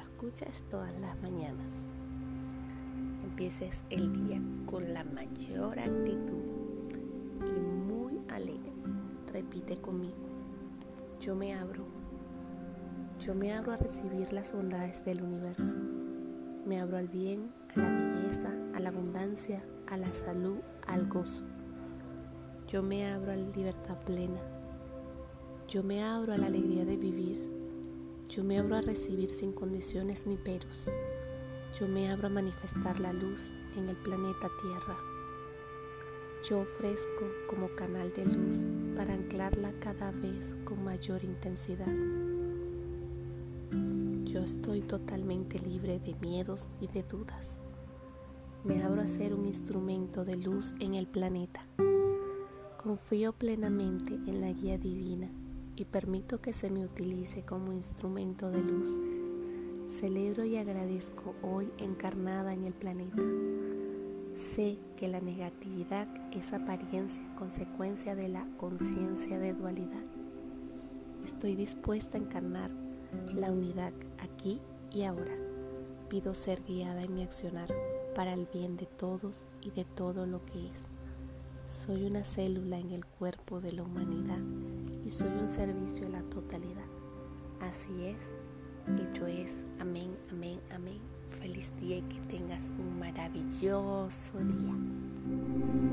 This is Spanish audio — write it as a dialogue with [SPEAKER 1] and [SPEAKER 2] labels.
[SPEAKER 1] escuchas todas las mañanas, empieces el día con la mayor actitud y muy alegre. Repite conmigo, yo me abro, yo me abro a recibir las bondades del universo. Me abro al bien, a la belleza, a la abundancia, a la salud, al gozo. Yo me abro a la libertad plena. Yo me abro a la alegría de vivir. Yo me abro a recibir sin condiciones ni peros. Yo me abro a manifestar la luz en el planeta Tierra. Yo ofrezco como canal de luz para anclarla cada vez con mayor intensidad. Yo estoy totalmente libre de miedos y de dudas. Me abro a ser un instrumento de luz en el planeta. Confío plenamente en la guía divina y permito que se me utilice como instrumento de luz. Celebro y agradezco hoy encarnada en el planeta. Sé que la negatividad es apariencia, consecuencia de la conciencia de dualidad. Estoy dispuesta a encarnar la unidad aquí y ahora. Pido ser guiada en mi accionar para el bien de todos y de todo lo que es. Soy una célula en el cuerpo de la humanidad y soy un servicio a la totalidad. Así es, hecho es. Amén, amén, amén. Feliz día y que tengas un maravilloso día.